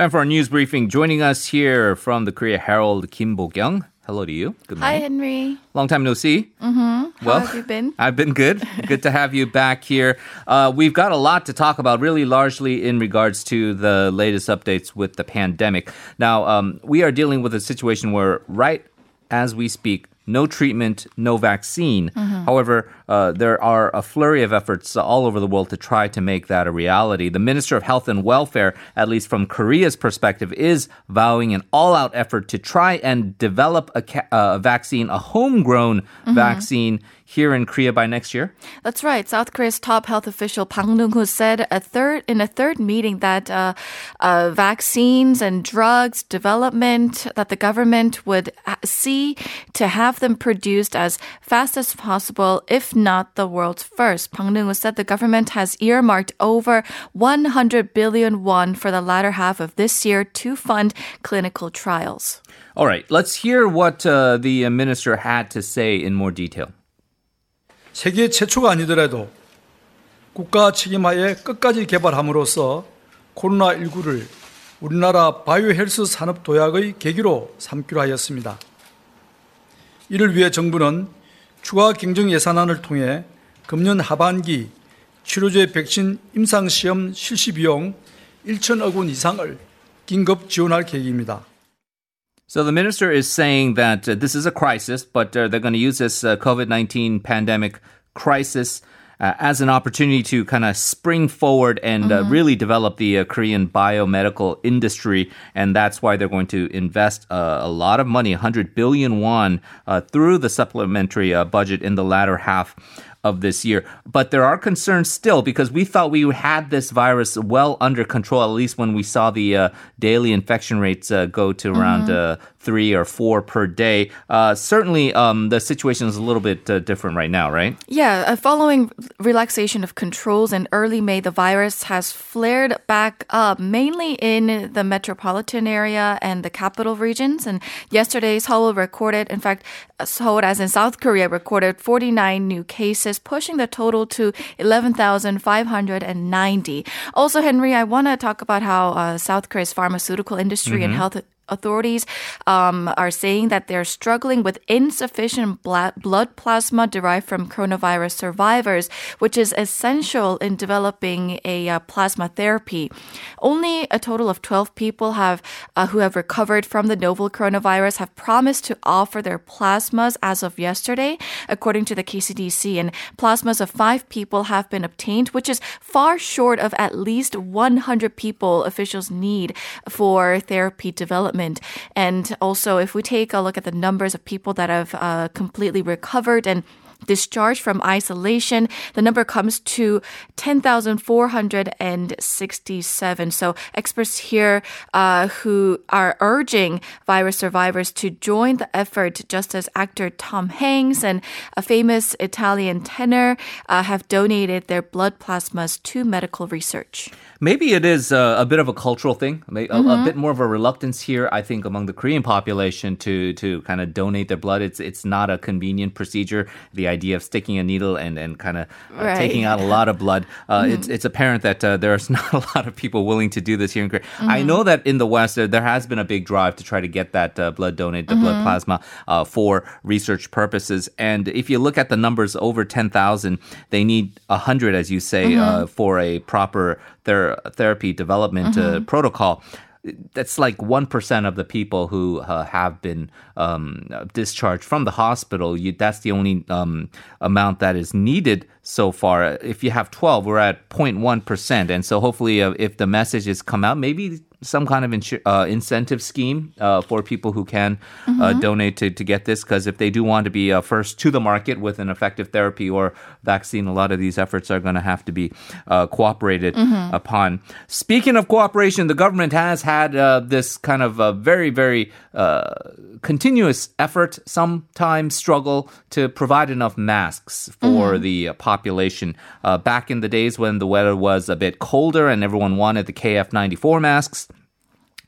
Time for our news briefing. Joining us here from the Korea Herald, Kim Bo-gyung. Hello to you. Good morning. Hi. Henry. Long time no see. Mm-hmm. Well, How have you been? I've been good. good to have you back here. Uh, we've got a lot to talk about, really largely in regards to the latest updates with the pandemic. Now, um, we are dealing with a situation where, right as we speak, no treatment, no vaccine. Mm-hmm. However, uh, there are a flurry of efforts all over the world to try to make that a reality. The Minister of Health and Welfare, at least from Korea's perspective, is vowing an all out effort to try and develop a, ca- uh, a vaccine, a homegrown Mm-hmm. vaccine here in Korea by next year. That's right. South Korea's top health official Park Neung-hoo said a third in a third meeting that uh, uh, vaccines and drugs development that the government would see to have them produced as fast as possible, if not the world's first. Bang Dong-ho said the government has earmarked over 100 billion won for the latter half of this year to fund clinical trials. All right, let's hear what uh, the uh, minister had to say in more detail. 세계 최초가 아니더라도 국가 책임하에 끝까지 개발함으로써 코로나19를 우리나라 바이오 헬스 산업 도약의 계기로 삼기로 하였습니다. 이를 위해 정부는 추가 경정 예산안을 통해 금년 하반기 치료제 백신 임상 시험 실시 비용 1천억 원 이상을 긴급 지원할 계획입니다. So the minister is saying that uh, this is a crisis, but uh, they're going to use this uh, COVID 19 pandemic crisis uh, as an opportunity to kind of spring forward and uh, really develop the uh, Korean biomedical industry. And that's why they're going to invest uh, a lot of money, 100 billion won, uh, through the supplementary uh, budget in the latter half of this year. But there are concerns still because we thought we had this virus well under control, at least when we saw the uh, daily infection rates uh, go to around uh, three or four per day. Uh, certainly, um, the situation is a little bit uh, different right now, right? Yeah, uh, following relaxation of controls in early May, the virus has flared back up, mainly in the metropolitan area and the capital regions. And yesterday, Seoul recorded, in fact, Seoul, as in South Korea, recorded 49 new cases, pushing the total to 11,590. Also, Henry, I want to talk about how uh, South Korea's pharmaceutical industry and health authorities um, are saying that they're struggling with insufficient bla- blood plasma derived from coronavirus survivors, which is essential in developing a uh, plasma therapy. Only a total of 12 people have uh, who have recovered from the novel coronavirus have promised to offer their plasmas as of yesterday, according to the KCDC. And plasmas of five people have been obtained, which is far short of at least 100 people officials need for therapy development. And also, if we take a look at the numbers of people that have uh, completely recovered and discharged from isolation, the number comes to 10,467. So experts here uh, who are urging virus survivors to join the effort, just as actor Tom Hanks and a famous Italian tenor uh, have donated their blood plasmas to medical research. Maybe it is uh, a bit of a cultural thing, a, a bit more of a reluctance here. I think among the Korean population to to kind of donate their blood. It's it's not a convenient procedure. The idea of sticking a needle and and kind of uh, Right. taking out a lot of blood. Uh, It's it's apparent that uh, there's not a lot of people willing to do this here in Korea. I know that in the West uh, there has been a big drive to try to get that uh, blood donated, the blood plasma, uh, for research purposes. And if you look at the numbers over ten thousand, they need hundred, as you say, uh, for a proper ther- therapy development uh, protocol. That's like 1% of the people who uh, have been um, discharged from the hospital. You, that's the only um, amount that is needed so far. If you have 12, we're at 0.1%. And so hopefully, uh, if the message has come out, maybe some kind of insu- uh, incentive scheme uh, for people who can uh, donate to, to get this. Because if they do want to be uh, first to the market with an effective therapy or vaccine, a lot of these efforts are going to have to be uh, cooperated upon. Speaking of cooperation, the government has had uh, this kind of very, very uh, continuous effort, sometimes struggle to provide enough masks for the uh, population. Uh, back in the days when the weather was a bit colder and everyone wanted the KF94 masks,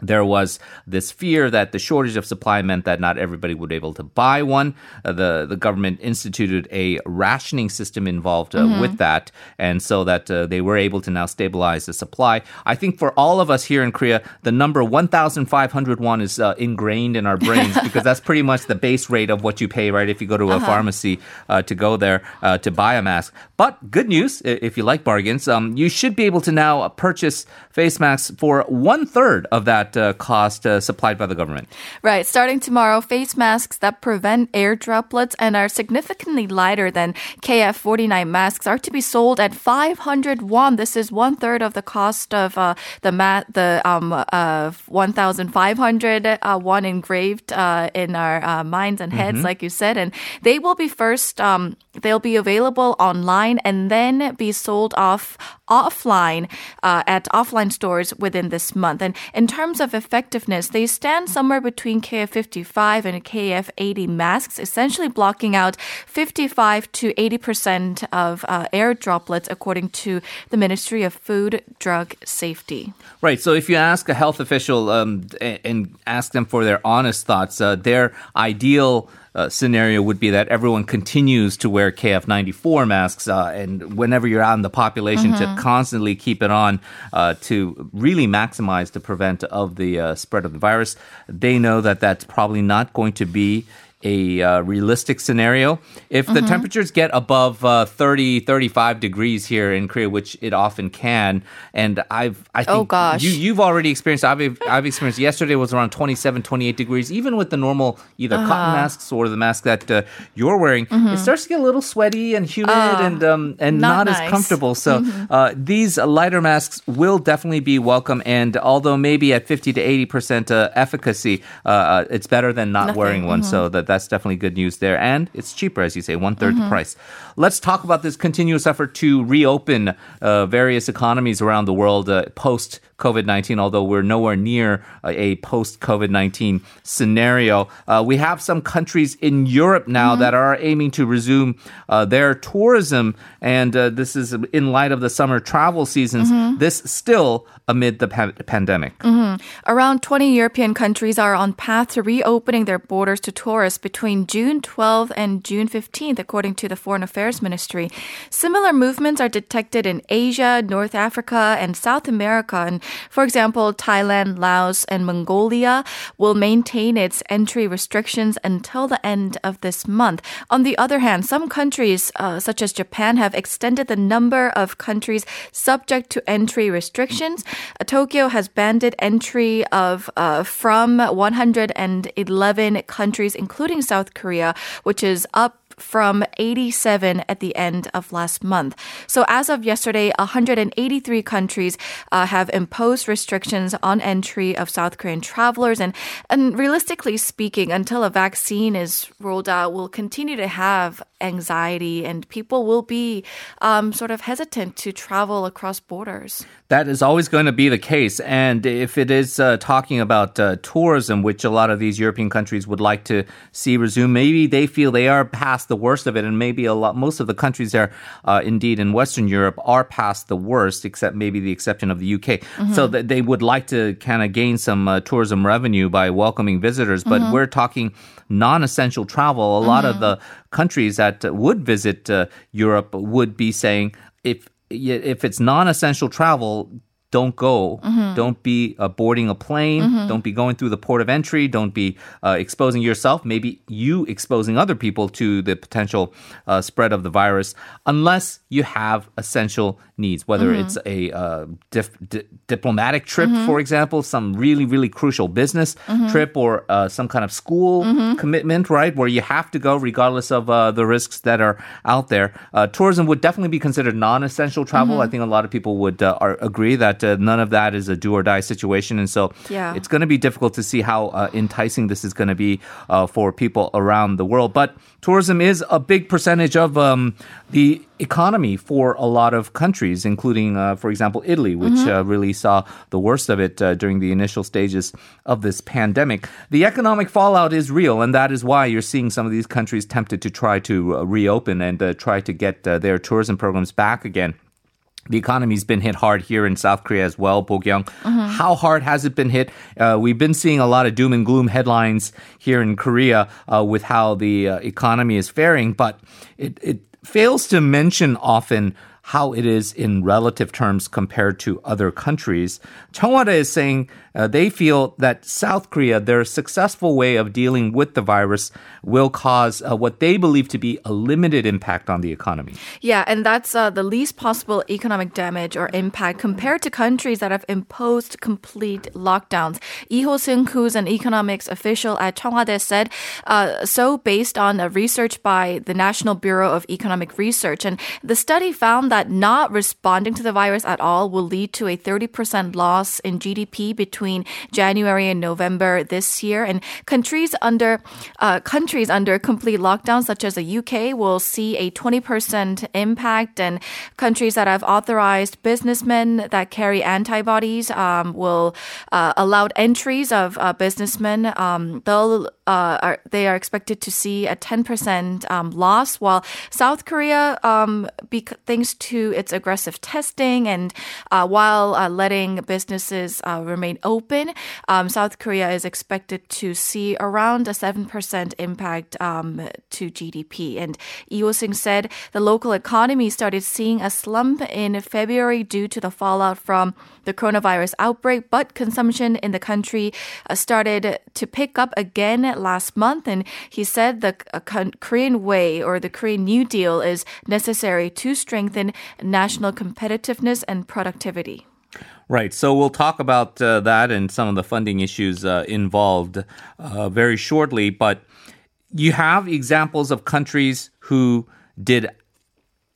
there was this fear that the shortage of supply meant that not everybody would be able to buy one. Uh, the the government instituted a rationing system involved uh, mm-hmm. with that, and so that uh, they were able to now stabilize the supply. I think for all of us here in Korea, the number 1,500 won is uh, ingrained in our brains because that's pretty much the base rate of what you pay, right? If you go to a uh-huh. pharmacy uh, to go there uh, to buy a mask. But good news, if you like bargains, um, you should be able to now purchase face masks for one third of that uh, cost uh, supplied by the government. Right. Starting tomorrow, face masks that prevent air droplets and are significantly lighter than KF94 masks are to be sold at 500 won. This is one third of the cost of uh, the mat, the um, uh, 1,500 uh, won engraved uh, in our uh, minds and heads, mm-hmm. like you said. And they will be first, um, they'll be available online and then be sold off offline uh, at offline stores within this month. And in terms of effectiveness, they stand somewhere between KF55 and KF80 masks, essentially blocking out 55 to 80% of uh, air droplets, according to the Ministry of Food, Drug Safety. Right. So if you ask a health official um, and ask them for their honest thoughts, uh, their ideal uh, scenario would be that everyone continues to wear KF94 masks, uh, and whenever you're out in the population, mm-hmm. to constantly keep it on uh, to really maximize the prevent of the uh, spread of the virus. They know that that's probably not going to be a uh, realistic scenario. If the mm-hmm. temperatures get above uh, 30, 35 degrees here in Korea, which it often can, and I've, I think oh gosh. You, you've already experienced, I've, I've experienced yesterday was around 27, 28 degrees, even with the normal either uh-huh. cotton masks or the mask that uh, you're wearing, mm-hmm. it starts to get a little sweaty and humid uh, and, um, and not, not nice. as comfortable. So mm-hmm. Uh, these lighter masks will definitely be welcome. And although maybe at 50 to 80% uh, efficacy, uh, it's better than not Nothing. wearing one. So mm-hmm. that that's definitely good news there. And it's cheaper, as you say, one third mm-hmm. the price. Let's talk about this continuous effort to reopen uh, various economies around the world uh, post COVID 19, although we're nowhere near a post COVID 19 scenario. Uh, we have some countries in Europe now mm-hmm. that are aiming to resume uh, their tourism, and uh, this is in light of the summer travel seasons. Mm-hmm. This still amid the pa- pandemic. Mm-hmm. Around 20 European countries are on path to reopening their borders to tourists between June 12th and June 15th, according to the Foreign Affairs Ministry. Similar movements are detected in Asia, North Africa, and South America. And for example, Thailand, Laos, and Mongolia will maintain its entry restrictions until the end of this month. On the other hand, some countries, uh, such as Japan, have extended the number of countries subject to entry restrictions. Uh, Tokyo has banned entry of uh, from 111 countries, including South Korea, which is up from 87 at the end of last month. So as of yesterday, 183 countries uh, have imposed restrictions on entry of South Korean travelers. And, and realistically speaking, until a vaccine is rolled out, we'll continue to have anxiety and people will be um, sort of hesitant to travel across borders. That is always going to be the case. And if it is uh, talking about uh, tourism, which a lot of these European countries would like to see resume, maybe they feel they are past the worst of it. And maybe a lot, most of the countries there, uh, indeed in Western Europe, are past the worst, except maybe the exception of the UK. Mm-hmm. So that they would like to kind of gain some uh, tourism revenue by welcoming visitors. But mm-hmm. we're talking non-essential travel. A mm-hmm. lot of mm-hmm. the countries that would visit uh, Europe would be saying if if it's non-essential travel, don't go. Mm-hmm. Don't be uh, boarding a plane. Mm-hmm. Don't be going through the port of entry. Don't be uh, exposing yourself, maybe you exposing other people to the potential uh, spread of the virus, unless you have essential needs, whether mm-hmm. it's a uh, dif- di- diplomatic trip, mm-hmm. for example, some really, really crucial business mm-hmm. trip, or uh, some kind of school mm-hmm. commitment, right, where you have to go regardless of uh, the risks that are out there. tourism would definitely be considered non essential travel. I think a lot of people would are, agree that uh, none of that is a do or die situation. And so yeah. it's going to be difficult to see how uh, enticing this is going to be uh, for people around the world. But tourism is a big percentage of um, the economy for a lot of countries, including, uh, for example, Italy, which mm-hmm. Uh, really saw the worst of it uh, during the initial stages of this pandemic. The economic fallout is real, and that is why you're seeing some of these countries tempted to try to reopen and try to get their tourism programs back again. The economy's been hit hard here in South Korea as well, Bo-gyung. Mm-hmm. How hard has it been hit? Uh, we've been seeing a lot of doom and gloom headlines here in Korea uh, with how the uh, economy is faring, but it, it fails to mention often how it is in relative terms compared to other countries. Cheong Wa Dae is saying uh, they feel that South Korea, their successful way of dealing with the virus, will cause uh, what they believe to be a limited impact on the economy. Yeah, and that's uh, the least possible economic damage or impact compared to countries that have imposed complete lockdowns. Lee Ho-seung, who's an economics official at Cheong Wa Dae, said uh, so based on a research by the National Bureau of Economic Research. And the study found that not responding to the virus at all will lead to a 30% loss in GDP between January and November this year. And countries under uh, countries under complete lockdown, such as the UK, will see a 20% impact. And countries that have authorized businessmen that carry antibodies um, will uh, allowed entries of uh, businessmen. Um, they'll uh, are, they are expected to see a 10% um, loss, while South Korea, um, thanks to its aggressive testing and uh, while uh, letting businesses uh, remain open, um, South Korea is expected to see around a 7% impact um, to GDP. And Lee Ho-seung said the local economy started seeing a slump in February due to the fallout from the coronavirus outbreak, but consumption in the country uh, started to pick up again last month. And he said the uh, Korean way or the Korean New Deal is necessary to strengthen national competitiveness and productivity. Right. So we'll talk about uh, that and some of the funding issues uh, involved uh, very shortly. But you have examples of countries who did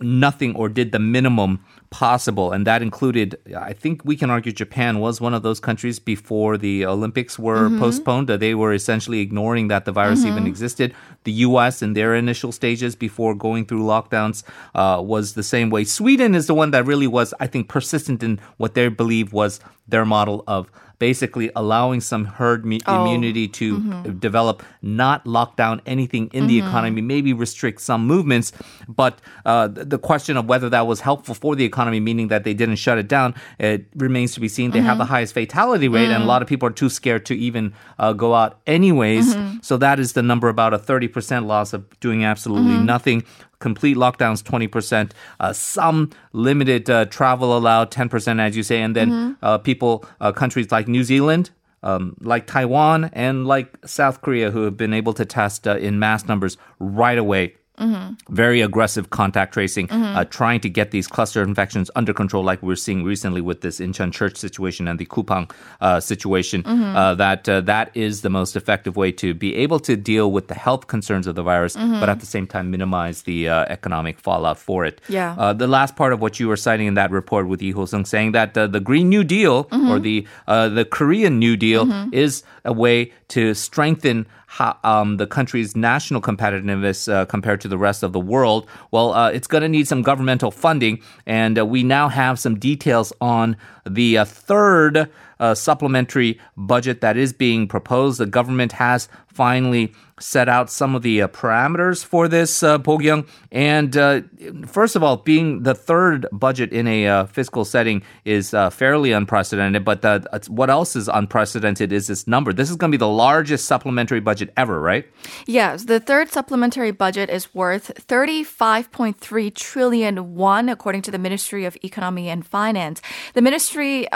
nothing or did the minimum possible. And that included, I think we can argue Japan was one of those countries before the Olympics were mm-hmm. postponed. They were essentially ignoring that the virus mm-hmm. even existed. The US in their initial stages before going through lockdowns uh, was the same way. Sweden is the one that really was, I think, persistent in what they believe was their model of basically allowing some herd me- oh. immunity to mm-hmm. develop, not lock down anything in mm-hmm. the economy, maybe restrict some movements. But uh, the question of whether that was helpful for the economy, meaning that they didn't shut it down, it remains to be seen. They mm-hmm. have the highest fatality rate, and a mm. lot of people are too scared to even uh, go out anyways. Mm-hmm. So that is the number about a 30% loss of doing absolutely mm-hmm. nothing complete lockdowns 20%, uh, some limited uh, travel allowed 10%, as you say, and then mm-hmm. uh, people, uh, countries like New Zealand, um, like Taiwan, and like South Korea, who have been able to test uh, in mass numbers right away Mm-hmm. Very aggressive contact tracing, mm-hmm. uh, trying to get these cluster infections under control, like we're seeing recently with this Incheon Church situation and the Coupang uh, situation. Mm-hmm. Uh, that uh, that is the most effective way to be able to deal with the health concerns of the virus, mm-hmm. but at the same time minimize the uh, economic fallout for it. Yeah. Uh, the last part of what you were citing in that report with Lee Ho-seung saying that the Green New Deal mm-hmm. or the the Korean New Deal mm-hmm. is a way to strengthen how, um, the country's national competitiveness uh, compared to the rest of the world, well, uh, it's going to need some governmental funding. And uh, we now have some details on the uh, third uh, supplementary budget that is being proposed. The government has finally set out some of the uh, parameters for this, uh, Bo-gyung. And uh, first of all, being the third budget in a uh, fiscal setting is uh, fairly unprecedented. But uh, what else is unprecedented is this number. This is going to be the largest supplementary budget ever, right? Yes, the third supplementary budget is worth 35.3 trillion won, according to the Ministry of Economy and Finance. The ministry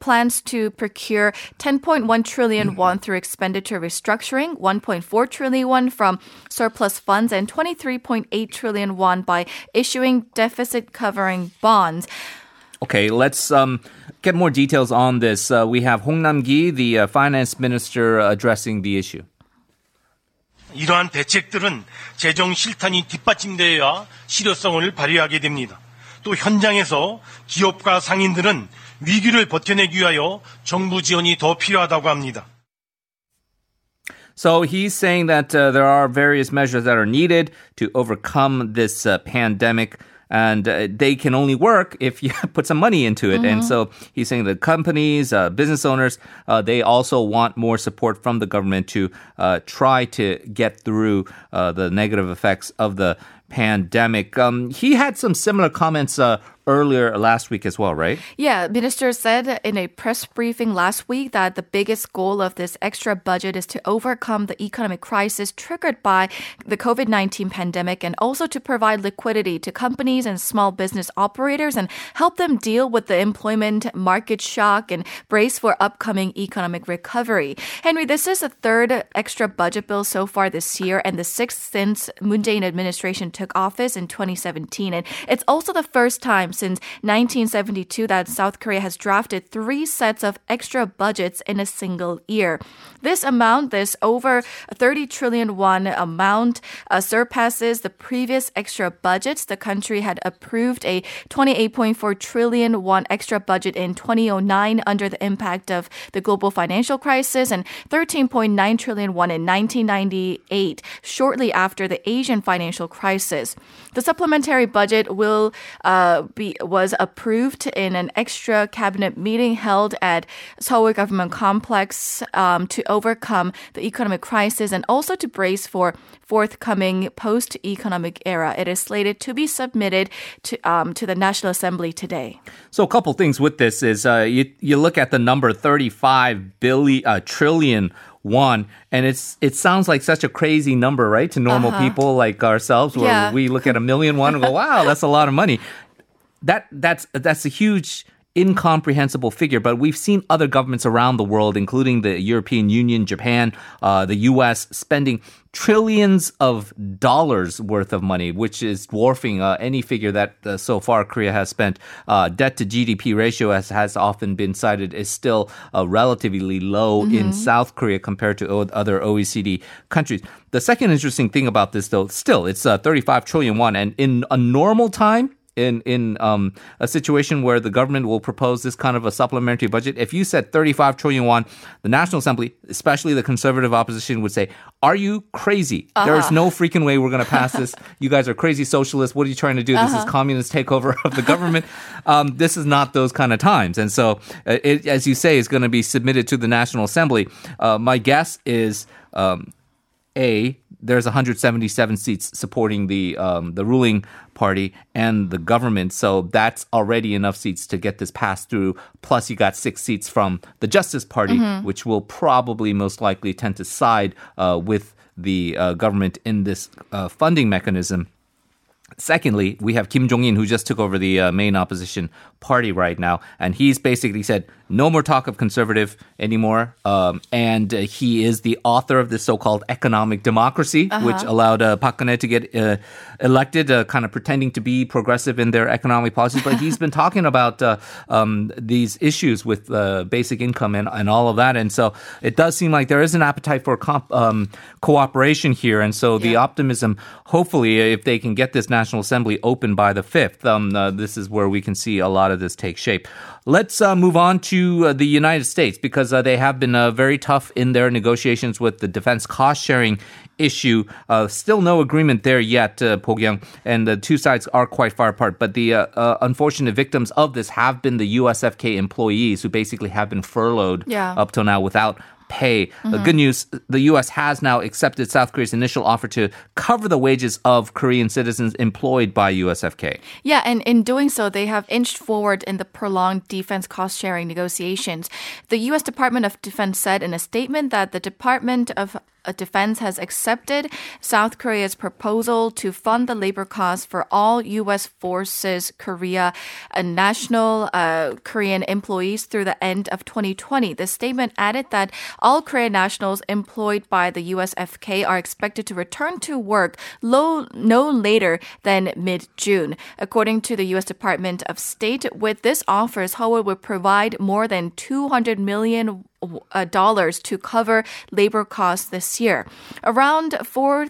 plans to procure 10.1 trillion won through expenditure restructuring, 1.4 trillion trillion won from surplus funds and 23.8 trillion won by issuing deficit covering bonds. Okay, let's um, get more details on this. Uh, we have Hong Nam-gi, the uh, finance minister, addressing the issue. 이러한 대책들은 재정 실탄이 뒷받침되어야 실효성을 발휘하게 됩니다. 또 현장에서 기업과 상인들은 위기를 버텨내기 위하여 정부 지원이 더 필요하다고 합니다. So he's saying that uh, there are various measures that are needed to overcome this uh, pandemic. And uh, they can only work if you put some money into it. Mm-hmm. And so he's saying that companies, uh, business owners, uh, they also want more support from the government to uh, try to get through the negative effects of the pandemic. Um, he had some similar comments uh, earlier last week as well, right? Yeah, minister said in a press briefing last week that the biggest goal of this extra budget is to overcome the economic crisis triggered by the COVID-19 pandemic and also to provide liquidity to companies and small business operators and help them deal with the employment market shock and brace for upcoming economic recovery. Henry, this is the third extra budget bill so far this year and the sixth since Moon Jae-in administration took office in 2017 and it's also the first time time since 1972 that South Korea has drafted three sets of extra budgets in a single year. This amount, this over 30 trillion won amount, uh, surpasses the previous extra budgets. The country had approved a 28.4 trillion won extra budget in 2009 under the impact of the global financial crisis and 13.9 trillion won in 1998, shortly after the Asian financial crisis. The supplementary budget will uh, be was approved in an extra cabinet meeting held at Seoul Government Complex um, to overcome the economic crisis and also to brace for forthcoming post-economic era. It is slated to be submitted to um, to the National Assembly today. So a couple things with this is uh, you you look at the number 35 billion uh, trillion one and it's it sounds like such a crazy number right to normal uh-huh. people like ourselves where yeah. we look at a million one and go wow that's a lot of money that that's that's a huge incomprehensible figure, but we've seen other governments around the world, including the European Union, Japan, uh, the U.S., spending trillions of dollars worth of money, which is dwarfing uh, any figure that uh, so far Korea has spent. Uh, debt to GDP ratio, as has often been cited, is still uh, relatively low mm-hmm. in South Korea compared to other OECD countries. The second interesting thing about this, though, still, it's uh, 35 trillion won, and in a normal time, in in um, a situation where the government will propose this kind of a supplementary budget, if you said 35 trillion won, the National Assembly, especially the conservative opposition, would say, "Are you crazy? Uh-huh. There is no freaking way we're going to pass this. you guys are crazy socialists. What are you trying to do? Uh-huh. This is uh-huh. communist takeover of the government. um, this is not those kind of times." And so, uh, it, as you say, is going to be submitted to the National Assembly. Uh, my guess is. Um, a there's 177 seats supporting the um, the ruling party and the government, so that's already enough seats to get this passed through. Plus, you got six seats from the Justice Party, mm-hmm. which will probably most likely tend to side uh, with the uh, government in this uh, funding mechanism. Secondly, we have Kim Jong In, who just took over the uh, main opposition party right now, and he's basically said no more talk of conservative anymore. Um, and uh, he is the author of this so-called economic democracy, uh-huh. which allowed uh, Park Geun-hye to get uh, elected, uh, kind of pretending to be progressive in their economic policies. But he's been talking about uh, um, these issues with uh, basic income and, and all of that. And so it does seem like there is an appetite for comp, um, cooperation here. And so the optimism, hopefully, if they can get this National Assembly open by the 5th, um, this is where we can see a lot of this take shape. Let's uh, move on to uh, the United States because uh, they have been uh, very tough in their negotiations with the defense cost sharing issue. Uh, still no agreement there yet, uh, Bo-gyung, and the two sides are quite far apart. But the uh, uh, unfortunate victims of this have been the USFK employees who basically have been furloughed yeah. up till now without pay. Mm-hmm. The good news the U.S. has now accepted South Korea's initial offer to cover the wages of Korean citizens employed by USFK. Yeah, and in doing so, they have inched forward in the prolonged defense cost sharing negotiations. The U.S. Department of Defense said in a statement that the Department of Defense has accepted South Korea's proposal to fund the labor costs for all U.S. Forces Korea and national uh, Korean employees through the end of 2020. The statement added that all Korean nationals employed by the USFK are expected to return to work low, no later than mid June. According to the U.S. Department of State, with this offer, Seoul would provide more than 200 million dollars to cover labor costs this year. Around 4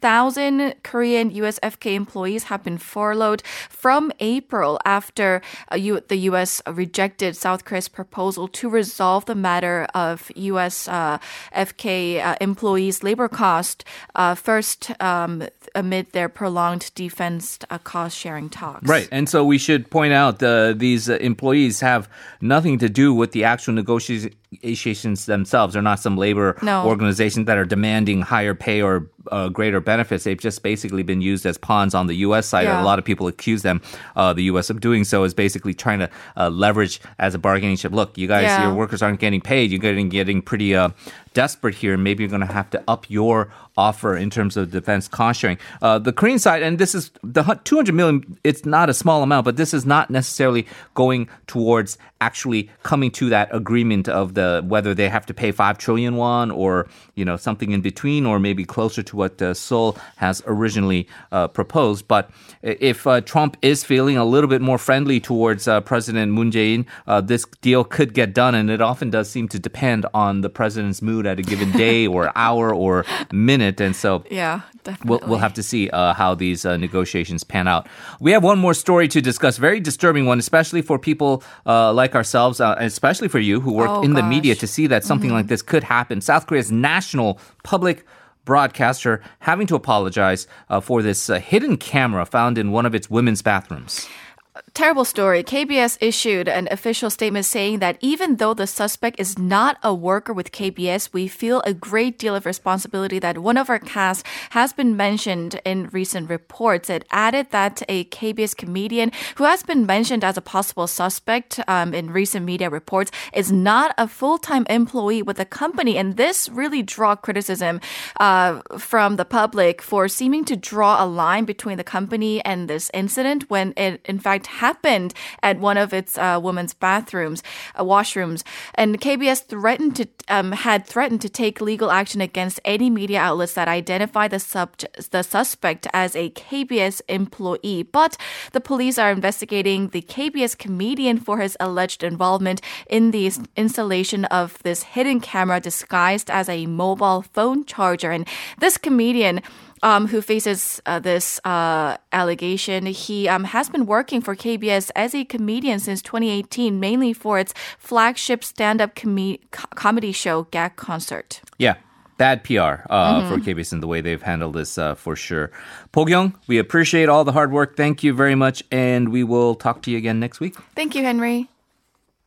thousand Korean USFK employees have been furloughed from April after uh, U- the U.S. rejected South Korea's proposal to resolve the matter of U.S. Uh, uh, employees' labor cost. Uh, first, um, amid their prolonged defense uh, cost sharing talks. Right, and so we should point out uh, these employees have nothing to do with the actual negotiations negotiations themselves. They're not some labor No. organizations that are demanding higher pay or uh, greater benefits. They've just basically been used as pawns on the U.S. side. Yeah. A lot of people accuse them, uh, the U.S. of doing so, is basically trying to uh, leverage as a bargaining chip. Look, you guys, Yeah. your workers aren't getting paid. You're getting getting pretty uh, desperate here. Maybe you're going to have to up your offer in terms of defense cost sharing. Uh, the Korean side, and this is the 200 million. It's not a small amount, but this is not necessarily going towards actually coming to that agreement of the whether they have to pay five trillion won or you know something in between, or maybe closer to what uh, Seoul has originally uh, proposed. But if uh, Trump is feeling a little bit more friendly towards uh, President Moon Jae-in, uh, this deal could get done, and it often does seem to depend on the president's mood at a given day or hour or minute, and so. Yeah, definitely. We'll, we'll have to see uh, how these uh, negotiations pan out. We have one more story to discuss, very disturbing one, especially for people uh, like ourselves, uh, and especially for you who work Oh, in the media to see that something like this could happen. South Korea's national public broadcaster having to apologize uh, for this uh, hidden camera found in one of its women's bathrooms. Terrible story. KBS issued an official statement saying that even though the suspect is not a worker with KBS, we feel a great deal of responsibility that one of our cast has been mentioned in recent reports. It added that a KBS comedian who has been mentioned as a possible suspect um, in recent media reports is not a full-time employee with the company, and this really draw criticism uh, from the public for seeming to draw a line between the company and this incident when it in fact happened at one of its uh, women's bathrooms, uh, washrooms. And KBS threatened to um, had threatened to take legal action against any media outlets that identify the subject, the suspect as a KBS employee. But the police are investigating the KBS comedian for his alleged involvement in the installation of this hidden camera disguised as a mobile phone charger. And this comedian um, who faces uh, this uh, allegation. He um, has been working for KBS as a comedian since 2018, mainly for its flagship stand-up com- comedy show, Gag Concert. Yeah. Bad PR uh, Mm-hmm. for KBS and the way they've handled this uh, for sure. Bo-gyung, we appreciate all the hard work. Thank you very much. And we will talk to you again next week. Thank you, Henry.